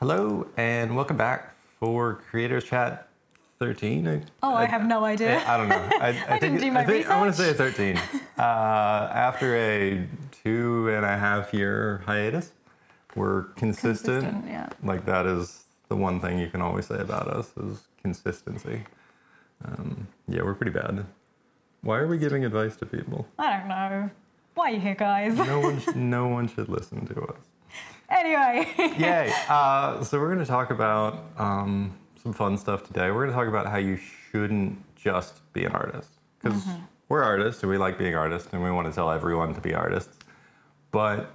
Hello and welcome back for Creators Chat 13. Oh, I have no idea. I don't know. I, I, didn't think, do my I, think, I want to say 13. uh, after a two and a half year hiatus, we're consistent. Consistent, yeah. Like that is the one thing you can always say about us is consistency. Um, yeah, we're pretty bad. Why are we giving advice to people? I don't know. Why are you here, guys? No one, sh- no one should listen to us. Anyway, Yay! Uh, so we're going to talk about um, some fun stuff today. We're going to talk about how you shouldn't just be an artist because we're artists and we like being artists and we want to tell everyone to be artists. But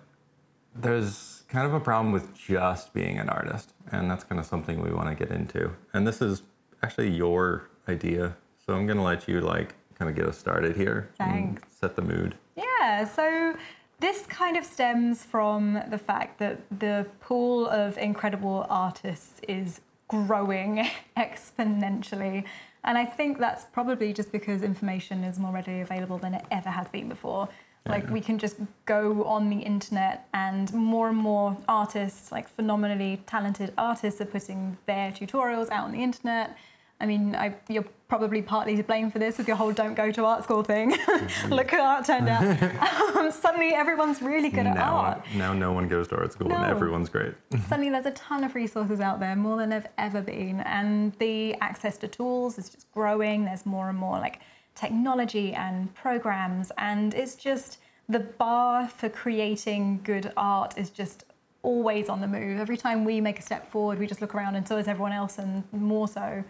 there's kind of a problem with just being an artist, and that's kind of something we want to get into. And this is actually your idea, so I'm going to let you like kind of get us started here. and Thanks. Set the mood. yeah, so this kind of stems from the fact that the pool of incredible artists is growing exponentially. And I think that's probably just because information is more readily available than it ever has been before. Like we can just go on the internet and more and more artists, like phenomenally talented artists, are putting their tutorials out on the internet. I mean, I, you're probably partly to blame for this with your whole "don't go to art school" thing. Look how art turned out. um, suddenly, everyone's really good at now, art. now no one goes to art school and everyone's great. Suddenly, there's a ton of resources out there, more than there've ever been, and the access to tools is just growing. There's more and more like technology and programs, and it's just the bar for creating good art is just always on the move. Every time we make a step forward, we just look around, and so is everyone else, and more so.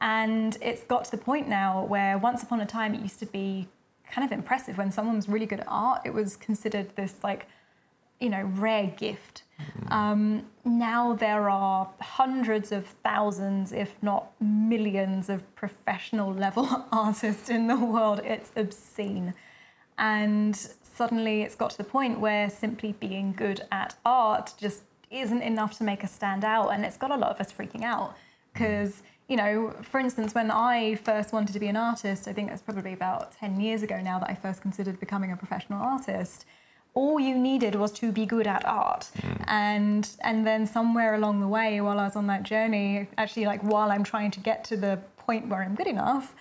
And it's got to the point now where once upon a time it used to be kind of impressive when someone was really good at art. It was considered this like you know, rare gift. Um, now there are hundreds of thousands, if not millions, of professional level artists in the world. It's obscene. And suddenly it's got to the point where simply being good at art just isn't enough to make us stand out. And it's got a lot of us freaking out. Because, you know, for instance, when I first wanted to be an artist, I think it was probably about 10 years ago now that I first considered becoming a professional artist all you needed was to be good at art. Mm. And and then somewhere along the way while i was on that journey actually like while i'm trying to get to the point where i'm good enough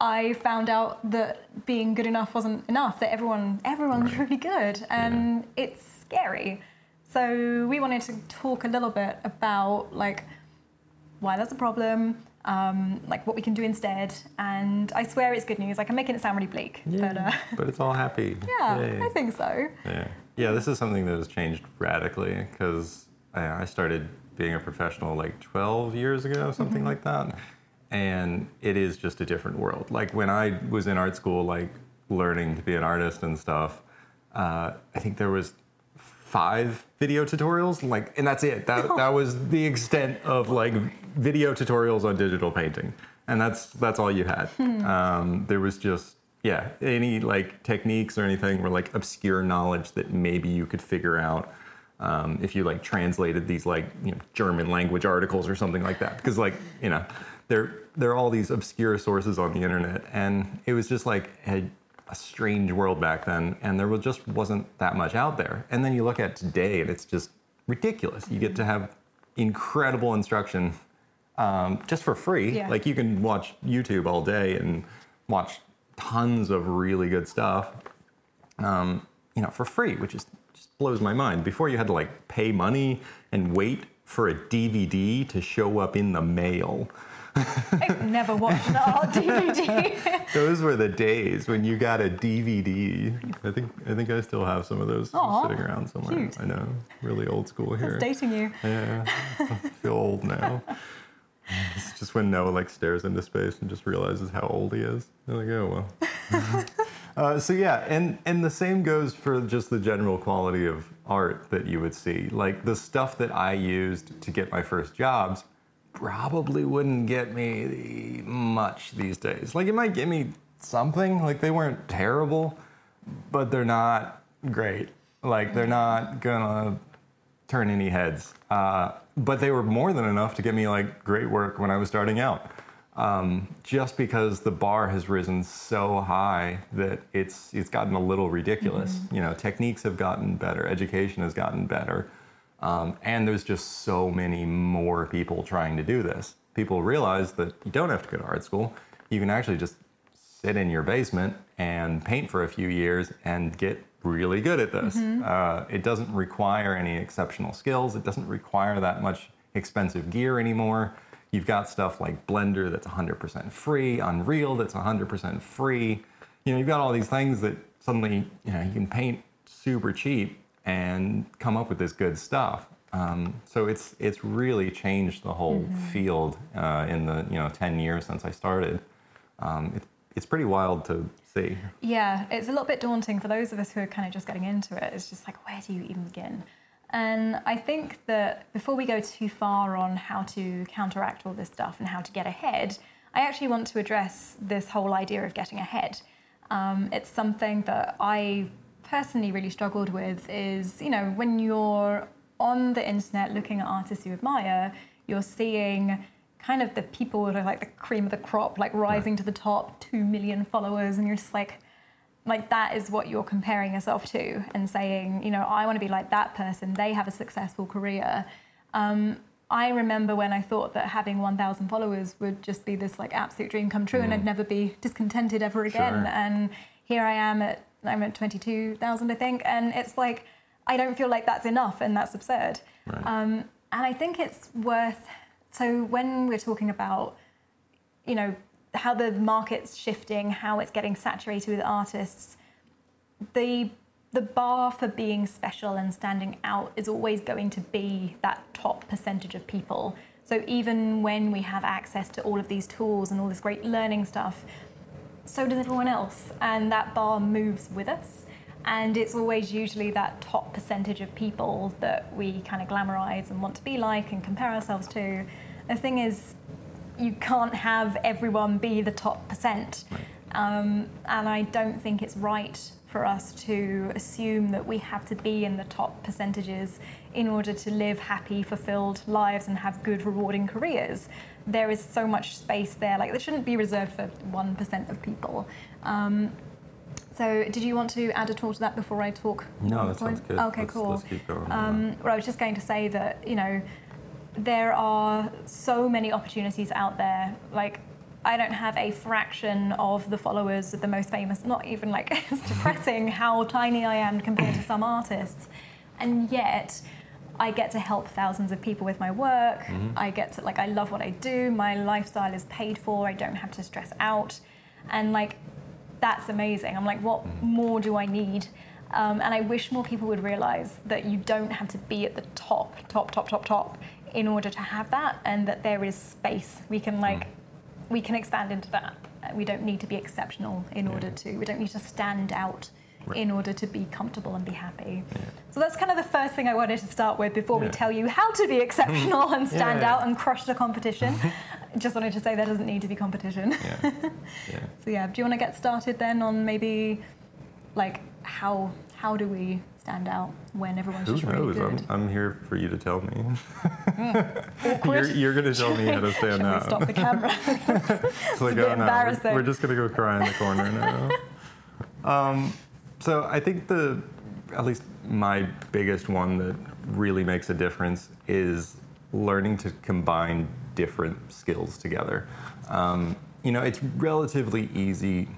i found out that being good enough wasn't enough that everyone everyone's really good and it's scary. So we wanted to talk a little bit about like why that's a problem um, like what we can do instead and i swear it's good news like i'm making it sound really bleak but uh, but it's all happy. yeah Yay. i think so Yeah, yeah. This is something that has changed radically because I, I started being a professional like 12 years ago, something Mm-hmm. like that, and it is just a different world. Like when I was in art school, like learning to be an artist and stuff, uh, I think there was five video tutorials, like, and that's it. That that was the extent of like video tutorials on digital painting, and that's that's all you had. Um, there was just yeah, any like techniques or anything were like obscure knowledge that maybe you could figure out um, if you like translated these like you know, German language articles or something like that. Because like you know, there there are all these obscure sources on the internet, and it was just like a, a strange world back then, and there was just wasn't that much out there. And then you look at today, and it's just ridiculous. You get to have incredible instruction um, just for free. Yeah. Like you can watch YouTube all day and watch tons of really good stuff, um, you know, for free, which is just blows my mind. Before you had to like pay money and wait for a DVD to show up in the mail. I've never watched an art DVD. Those were the days when you got a DVD. I think I think I still have some of those Aw, sitting around somewhere. cute. I know, really old school here. It's dating you. Yeah, I feel old now. It's just when Noah like stares into space and just realizes how old he is. You're like, oh well. uh, so yeah, and and the same goes for just the general quality of art that you would see. Like the stuff that I used to get my first jobs probably wouldn't get me much these days. Like it might get me something. Like they weren't terrible, but they're not great. Like they're not gonna turn any heads. Uh, but they were more than enough to get me like great work when I was starting out. Um, just because the bar has risen so high that it's it's gotten a little ridiculous. You know, techniques have gotten better, education has gotten better. Um, and there's just so many more people trying to do this. People realize that you don't have to go to art school. You can actually just sit in your basement and paint for a few years and get really good at this. Uh, it doesn't require any exceptional skills. It doesn't require that much expensive gear anymore. You've got stuff like Blender that's 100% free, Unreal that's 100% free. You know, you've got all these things that suddenly, you know, you can paint super cheap and come up with this good stuff. Um, so it's it's really changed the whole field uh, in the you know 10 years since I started. Um, it, it's pretty wild to see. Yeah, it's a little bit daunting for those of us who are kind of just getting into it. It's just like, where do you even begin? And I think that before we go too far on how to counteract all this stuff and how to get ahead, I actually want to address this whole idea of getting ahead. Um, it's something that I personally really struggled with is, you know, when you're on the internet looking at artists you admire, you're seeing kind of the people that are like the cream of the crop, like rising to the top, two million followers, and you're just like, like that is what you're comparing yourself to and saying, you know, I want to be like that person. They have a successful career. Um, I remember when I thought that having 1,000 followers would just be this like absolute dream come true, and I'd never be discontented ever again. Sure. And here I am at I'm at 22,000, I think, and it's like I don't feel like that's enough, and that's absurd. Right. Um, and I think it's worth. So when we're talking about, you know, how the market's shifting, how it's getting saturated with artists, the the bar for being special and standing out is always going to be that top percentage of people. So even when we have access to all of these tools and all this great learning stuff, so does everyone else, and that bar moves with us. And it's always usually that top percentage of people that we kind of glamorize and want to be like and compare ourselves to. The thing is, you can't have everyone be the top percent. Um, and I don't think it's right for us to assume that we have to be in the top percentages in order to live happy, fulfilled lives and have good, rewarding careers. There is so much space there. Like, there shouldn't be reserved for 1% of people. Um, so, did you want to add at all to that before I talk? No, that sounds good. Okay, Let's- cool. let's keep going. Um, well, I was just going to say that, you know, there are so many opportunities out there. Like, I don't have a fraction of the followers of the most famous, not even like, it's depressing how tiny I am compared to some artists. And yet, I get to help thousands of people with my work. Mm-hmm. I get to, like, I love what I do. My lifestyle is paid for. I don't have to stress out. And, like, that's amazing. I'm like, what more do I need? Um, and I wish more people would realize that you don't have to be at the top, top, top, top, top in order to have that, and that there is space. We can like, we can expand into that. We don't need to be exceptional in order to. We don't need to stand out in order to be comfortable and be happy. So that's kind of the first thing I wanted to start with before we tell you how to be exceptional and stand Yeah. out and crush the competition. Just wanted to say there doesn't need to be competition. Yeah. yeah. So yeah, do you want to get started then on maybe like how how do we stand out when everyone's Who just really good? I'm, I'm here for you to tell me. Awkward. You're, you're going to tell me how to stand Shall we out. stop the camera? It's like, oh, no, we're- We're, just going to go cry in the corner now. um, so I think the, at least my biggest one that really makes a difference is learning to combine different skills together. Um, you know, it's relatively easy.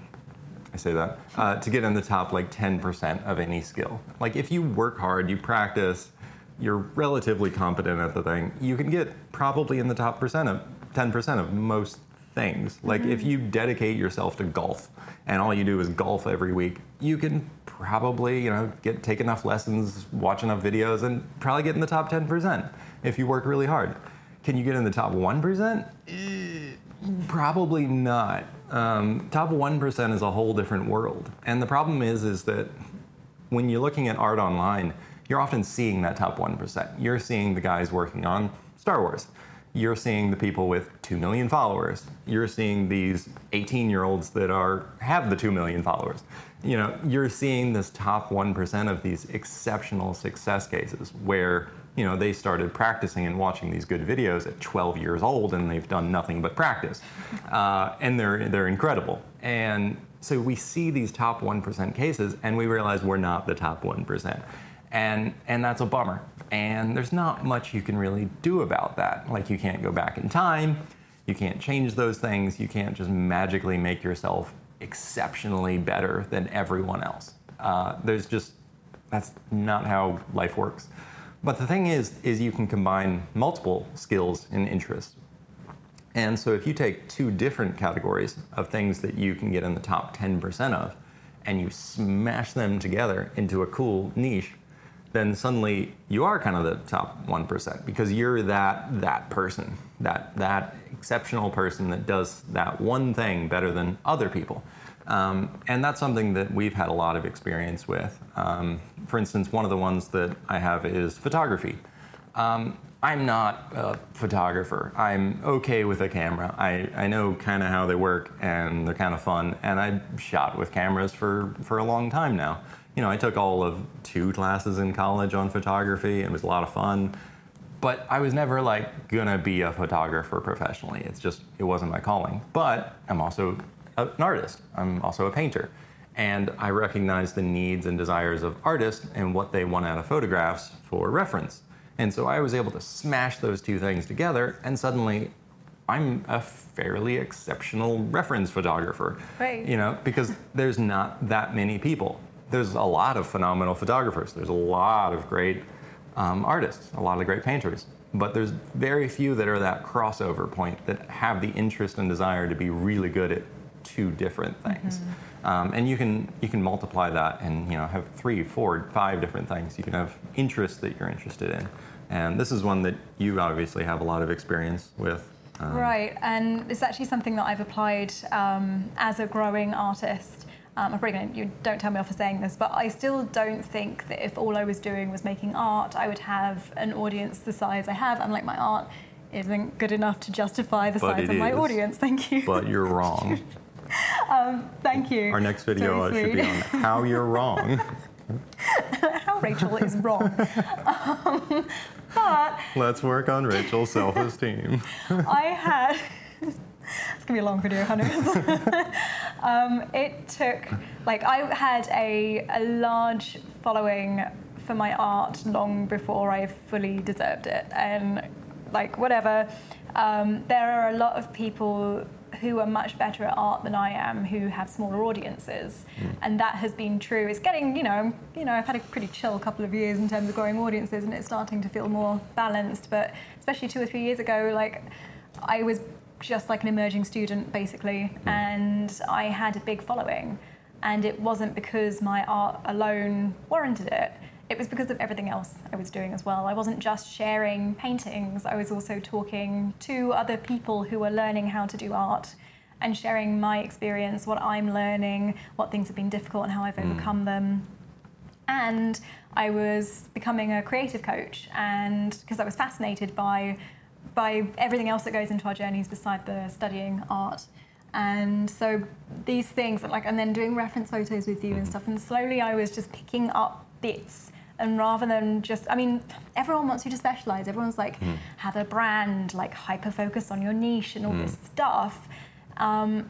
I say that uh, to get in the top like 10% of any skill. Like if you work hard, you practice, you're relatively competent at the thing, you can get probably in the top percent of 10% of most things. Like if you dedicate yourself to golf and all you do is golf every week, you can probably, you know, get take enough lessons, watch enough videos and probably get in the top 10% if you work really hard. Can you get in the top 1%? Probably not. Um, top 1% is a whole different world. And the problem is is that when you're looking at art online, you're often seeing that top 1%. You're seeing the guys working on Star Wars. You're seeing the people with 2 million followers. You're seeing these 18 year olds that are have the 2 million followers. You know, you're seeing this top 1% of these exceptional success cases where, you know, they started practicing and watching these good videos at 12 years old and they've done nothing but practice. Uh, and they're, they're incredible. And so we see these top 1% cases and we realize we're not the top 1%. And, and that's a bummer. And there's not much you can really do about that. Like, you can't go back in time, you can't change those things, you can't just magically make yourself exceptionally better than everyone else. Uh, there's just, that's not how life works. But the thing is, is you can combine multiple skills and interests. And so if you take two different categories of things that you can get in the top 10% of, and you smash them together into a cool niche, then suddenly you are kind of the top 1% because you're that that person, that that exceptional person that does that one thing better than other people. Um, and that's something that we've had a lot of experience with. Um, for instance, one of the ones that I have is photography. Um, I'm not a photographer. I'm okay with a camera. I, I know kind of how they work and they're kind of fun. And I've shot with cameras for, for a long time now. You know, I took all of two classes in college on photography and it was a lot of fun. But I was never like gonna be a photographer professionally. It's just, it wasn't my calling. But I'm also an artist, I'm also a painter. And I recognize the needs and desires of artists and what they want out of photographs for reference. And so I was able to smash those two things together, and suddenly I'm a fairly exceptional reference photographer. Right. You know, because there's not that many people. There's a lot of phenomenal photographers. There's a lot of great um, artists, a lot of great painters. But there's very few that are that crossover point that have the interest and desire to be really good at two different things. Mm-hmm. Um, and you can you can multiply that and you know have three, four, five different things. You can have interests that you're interested in. And this is one that you obviously have a lot of experience with. Um, right, and it's actually something that I've applied um, as a growing artist. Um, I'm probably going to, you don't tell me off for saying this, but I still don't think that if all I was doing was making art, I would have an audience the size I have. I'm like, my art isn't good enough to justify the but size of my is. audience. Thank you. But you're wrong. um, thank you. Our next video should be on how you're wrong. how Rachel is wrong. Um, but let's work on Rachel's self-esteem. I had. It's gonna be a long video, honey. um, it took like I had a, a large following for my art long before I fully deserved it, and like whatever. Um, there are a lot of people who are much better at art than I am, who have smaller audiences, mm. and that has been true. It's getting, you know, you know, I've had a pretty chill couple of years in terms of growing audiences, and it's starting to feel more balanced. But especially two or three years ago, like I was just like an emerging student basically, mm. and I had a big following, and it wasn't because my art alone warranted it it was because of everything else I was doing as well. I wasn't just sharing paintings, I was also talking to other people who were learning how to do art and sharing my experience, what I'm learning, what things have been difficult, and how I've mm. overcome them. And I was becoming a creative coach, and because I was fascinated by by everything else that goes into our journeys beside the studying art. And so these things, like, and then doing reference photos with you and mm-hmm. stuff. And slowly I was just picking up bits and rather than just i mean everyone wants you to specialize everyone's like mm. have a brand like hyper focus on your niche and all mm. this stuff um,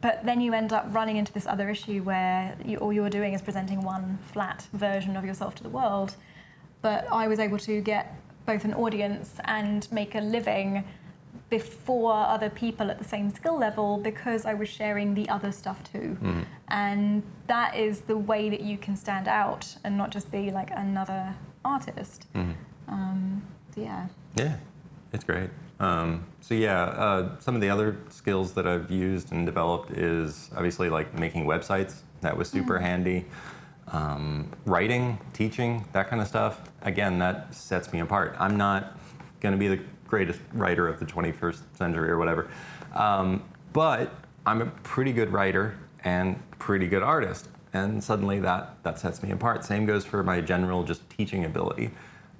but then you end up running into this other issue where you, all you're doing is presenting one flat version of yourself to the world but i was able to get both an audience and make a living before other people at the same skill level because I was sharing the other stuff too. Mm. And that is the way that you can stand out and not just be like another artist. Mm. Um, so yeah. Yeah, it's great. Um, so yeah, uh, some of the other skills that I've used and developed is obviously like making websites. That was super mm. handy. Um, writing, teaching, that kind of stuff. Again, that sets me apart. I'm not going to be the greatest writer of the 21st century or whatever. Um, but I'm a pretty good writer and pretty good artist. And suddenly that, that sets me apart. Same goes for my general just teaching ability.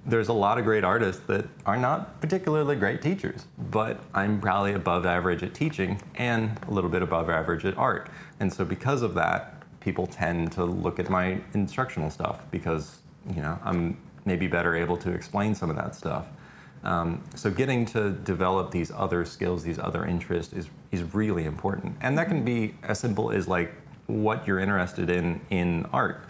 There's a lot of great artists that are not particularly great teachers, but I'm probably above average at teaching and a little bit above average at art. And so because of that, people tend to look at my instructional stuff because, you know, I'm maybe better able to explain some of that stuff. Um, so getting to develop these other skills, these other interests is, is really important. And that can be as simple as like what you're interested in in art.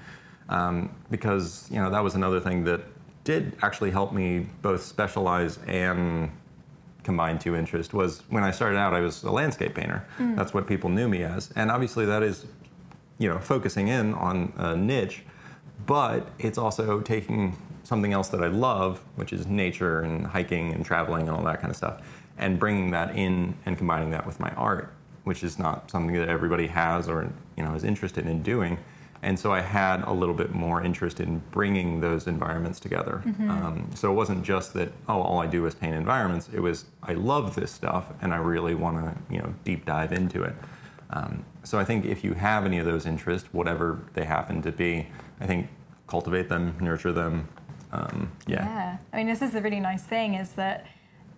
um, because you know that was another thing that did actually help me both specialize and combine two interests was when I started out I was a landscape painter. That's what people knew me as. And obviously that is you know focusing in on a niche, but it's also taking something else that I love, which is nature and hiking and traveling and all that kind of stuff, and bringing that in and combining that with my art, which is not something that everybody has or you know is interested in doing. And so I had a little bit more interest in bringing those environments together. Um, so it wasn't just that oh all I do is paint environments. It was I love this stuff and I really want to you know deep dive into it. Um, so I think if you have any of those interests, whatever they happen to be, I think cultivate them, nurture them. Um, yeah. Yeah. I mean, this is a really nice thing is that,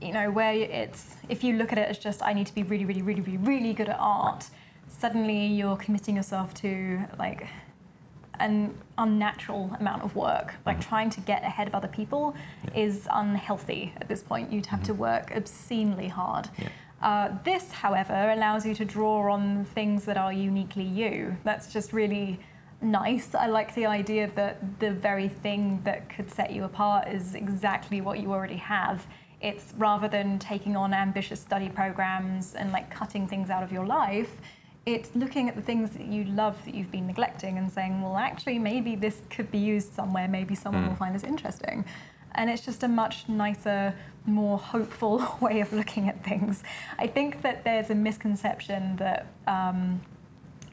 you know, where it's, if you look at it as just, I need to be really, really, really, really, really good at art, suddenly you're committing yourself to like an unnatural amount of work. Like trying to get ahead of other people is unhealthy at this point. You'd have to work obscenely hard. Yeah. Uh, this, however, allows you to draw on things that are uniquely you. That's just really nice. I like the idea that the very thing that could set you apart is exactly what you already have. It's rather than taking on ambitious study programs and like cutting things out of your life, it's looking at the things that you love that you've been neglecting and saying, well, actually, maybe this could be used somewhere. Maybe someone will find this interesting. And it's just a much nicer, more hopeful way of looking at things. I think that there's a misconception that um,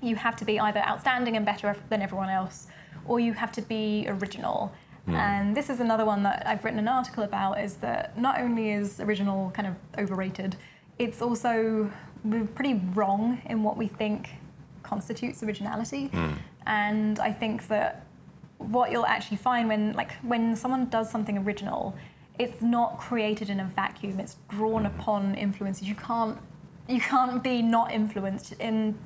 you have to be either outstanding and better than everyone else, or you have to be original. Hmm. And this is another one that I've written an article about is that not only is original kind of overrated, it's also we're pretty wrong in what we think constitutes originality. Hmm. And I think that what you'll actually find when like when someone does something original, it's not created in a vacuum. It's drawn hmm. upon influences. You can't you can't be not influenced in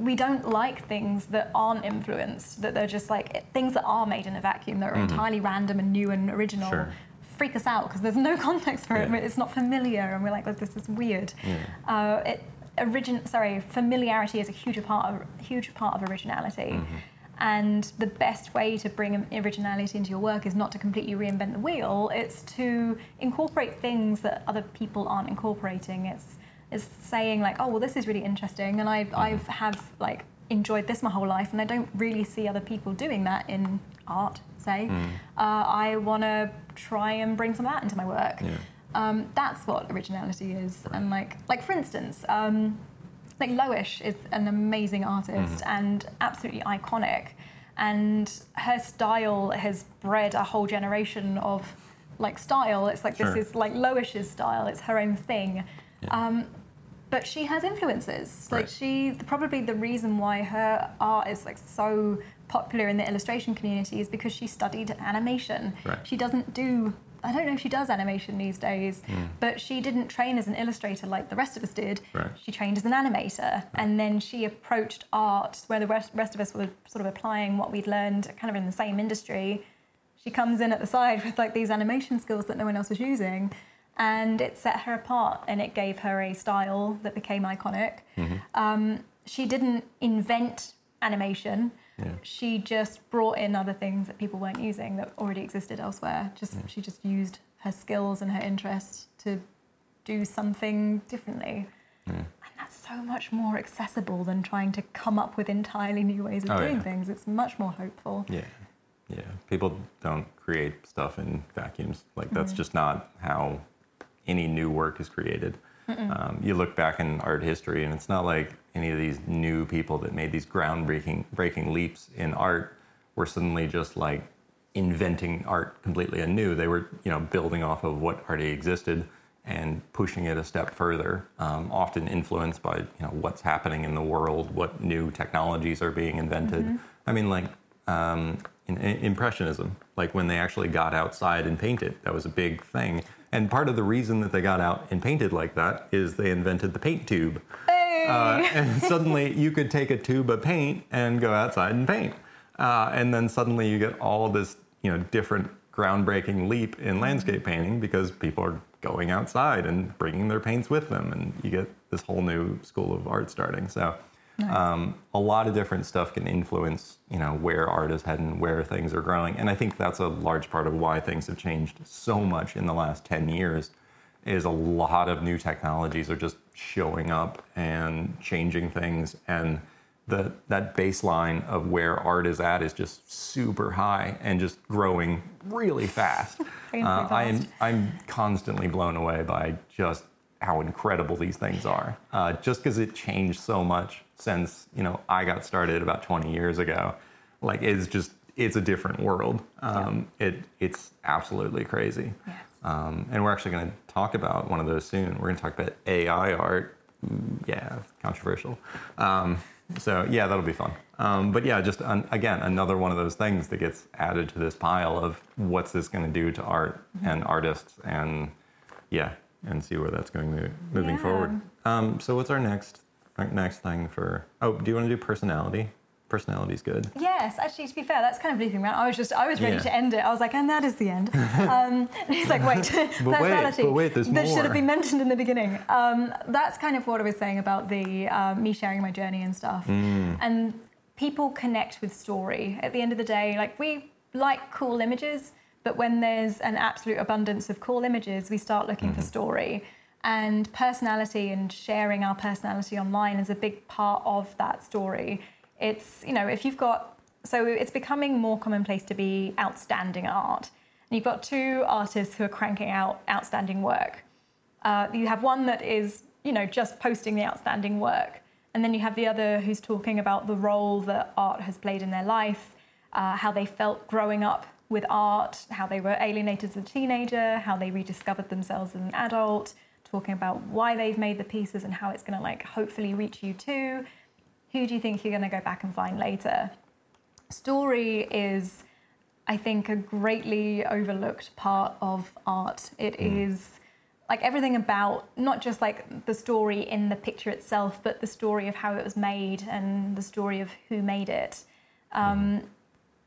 we don't like things that aren't influenced, that they're just like things that are made in a vacuum, that are entirely random and new and original. Sure. Freak us out because there's no context for it. Yeah. It's not familiar, and we're like, this is weird. Yeah. Uh, it, origin, sorry, familiarity is a huge part of huge part of originality. Mm-hmm. And the best way to bring originality into your work is not to completely reinvent the wheel. It's to incorporate things that other people aren't incorporating. It's it's saying like, oh well, this is really interesting, and I've I've have like enjoyed this my whole life, and I don't really see other people doing that in art. Say, uh, I want to try and bring some of that into my work. Yeah. Um, that's what originality is, and like like for instance. Um, like Loish is an amazing artist and absolutely iconic, and her style has bred a whole generation of like style. It's like Sure. this is like Loish's style. It's her own thing. Um, but she has influences. Like Right. she, probably the reason why her art is like so popular in the illustration community is because she studied animation. Right. She doesn't do. I don't know if she does animation these days, hmm. but she didn't train as an illustrator like the rest of us did. Right. She trained as an animator, and then she approached art where the rest, rest of us were sort of applying what we'd learned kind of in the same industry. She comes in at the side with like these animation skills that no one else was using, and it set her apart and it gave her a style that became iconic. Um, she didn't invent animation. Yeah. She just brought in other things that people weren't using that already existed elsewhere. Just she just used her skills and her interests to do something differently. And that's so much more accessible than trying to come up with entirely new ways of Oh, doing yeah. things. It's much more hopeful. Yeah, yeah. People don't create stuff in vacuums. Like that's just not how any new work is created. Um, you look back in art history, and it's not like any of these new people that made these groundbreaking breaking leaps in art were suddenly just like inventing art completely anew. They were, you know, building off of what already existed and pushing it a step further. Um, often influenced by, you know, what's happening in the world, what new technologies are being invented. I mean, like um, in, in- impressionism, like when they actually got outside and painted, that was a big thing. And part of the reason that they got out and painted like that is they invented the paint tube. Uh, and suddenly you could take a tube of paint and go outside and paint. Uh, and then suddenly you get all this, you know, different groundbreaking leap in landscape painting because people are going outside and bringing their paints with them, and you get this whole new school of art starting. So Nice. Um, a lot of different stuff can influence, you know, where art is heading, where things are growing, and I think that's a large part of why things have changed so much in the last ten years. Is a lot of new technologies are just showing up and changing things, and the that baseline of where art is at is just super high and just growing really fast. Uh, I am fast. I'm constantly blown away by just how incredible these things are. Uh, just because it changed so much since you know I got started about 20 years ago, like it's just it's a different world. Um, It it's absolutely crazy. Yes. Um, and we're actually going to talk about one of those soon. We're going to talk about AI art. Yeah, controversial. Um, so yeah, that'll be fun. Um, but yeah, just an, again another one of those things that gets added to this pile of what's this going to do to art and artists and yeah, and see where that's going to moving Yeah. forward. Um, so what's our next our next thing for? Oh, do you want to do personality? Personality's good. Yes, actually, to be fair, that's kind of looping around. I was just, I was ready Yeah. to end it. I was like, and that is the end. Um, and he's like, wait, wait, personality. but wait, there's that should have been mentioned in the beginning. Um, that's kind of what I was saying about the um, me sharing my journey and stuff. Mm. And people connect with story. At the end of the day, like we like cool images, but when there's an absolute abundance of cool images, we start looking Mm-hmm. for story. And personality and sharing our personality online is a big part of that story. It's, you know, if you've got, so it's becoming more commonplace to be outstanding art. And you've got two artists who are cranking out outstanding work. Uh, you have one that is, you know, just posting the outstanding work. And then you have the other who's talking about the role that art has played in their life, uh, how they felt growing up with art, how they were alienated as a teenager, how they rediscovered themselves as an adult, talking about why they've made the pieces and how it's going to like hopefully reach you too. Who do you think you're going to go back and find later? Story is, I think, a greatly overlooked part of art. It is like everything about not just like the story in the picture itself, but the story of how it was made and the story of who made it. Um,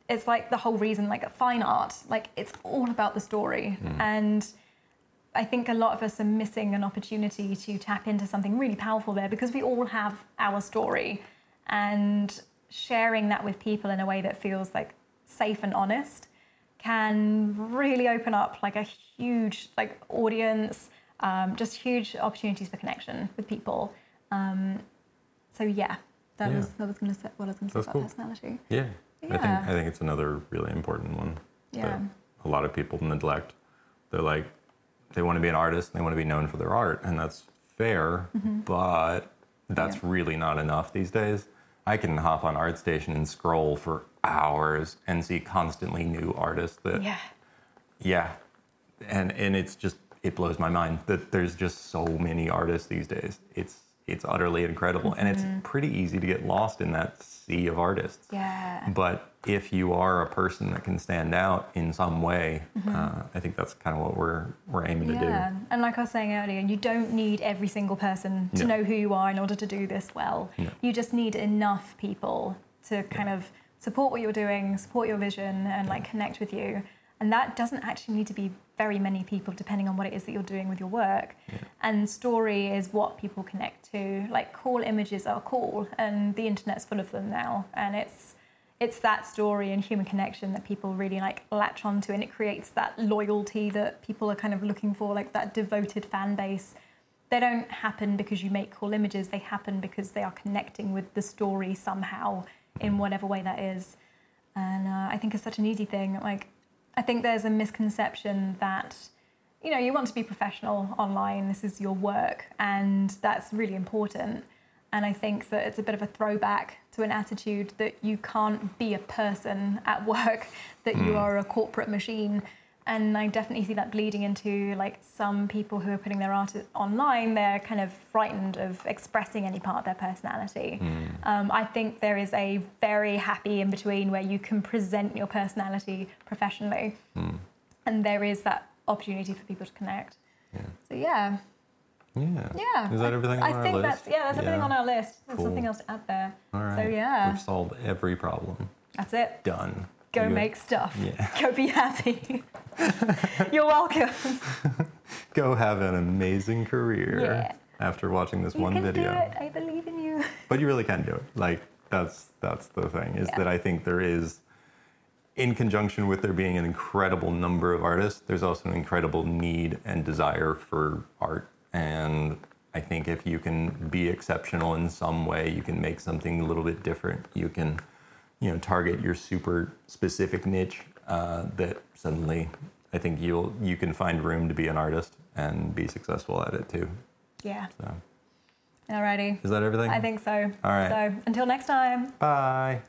it's like the whole reason, like fine art, like it's all about the story. And I think a lot of us are missing an opportunity to tap into something really powerful there because we all have our story and sharing that with people in a way that feels like safe and honest can really open up like a huge like audience um, just huge opportunities for connection with people um, so yeah that Yeah. was that was going to say what I was going to say about cool. personality Yeah. I think I think it's another really important one. Yeah. That a lot of people neglect. They're like they want to be an artist, they want to be known for their art, and that's fair, Mm-hmm. but that's really not enough these days. I can hop on ArtStation and scroll for hours and see constantly new artists that yeah yeah. And and it's just it blows my mind that there's just so many artists these days. It's it's utterly incredible and it's pretty easy to get lost in that sea of artists. yeah But if you are a person that can stand out in some way, uh, I think that's kind of what we're we're aiming Mm-hmm. Yeah, to and like I was saying earlier, you don't need every single person to No. know who you are in order to do this well. No. You just need enough people to kind of support what you're doing, support your vision, and like connect with you. And that doesn't actually need to be very many people, depending on what it is that you're doing with your work. And story is what people connect to. Like cool images are cool, and the internet's full of them now. And it's it's that story and human connection that people really like latch onto and it creates that loyalty that people are kind of looking for like that devoted fan base they don't happen because you make cool images they happen because they are connecting with the story somehow in whatever way that is and uh, i think it's such an easy thing like i think there's a misconception that you know you want to be professional online this is your work and that's really important and I think that it's a bit of a throwback to an attitude that you can't be a person at work, that you hmm. are a corporate machine. And I definitely see that bleeding into like some people who are putting their art online, they're kind of frightened of expressing any part of their personality. Um, I think there is a very happy in between where you can present your personality professionally. And there is that opportunity for people to connect. Yeah. So, yeah. Yeah. Yeah. Is that I- everything I on our think list? that's yeah, that's everything Yeah. on our list. There's Cool. something else to add there. All right. So yeah, We've solved every problem. that's it. Done. Go You- make stuff. Yeah. Go be happy. You're welcome. Go have an amazing career Yeah. after watching this You one can video. do it. I believe in you. but you really can do it. Like that's that's the thing is Yeah. that I think there is, in conjunction with there being an incredible number of artists, there's also an incredible need and desire for art. And I think if you can be exceptional in some way, you can make something a little bit different. You can, you know, target your super specific niche. Uh, that suddenly, I think you'll you can find room to be an artist and be successful at it too. Yeah. So, Alrighty. is that everything? I think so. All right. So until next time. Bye.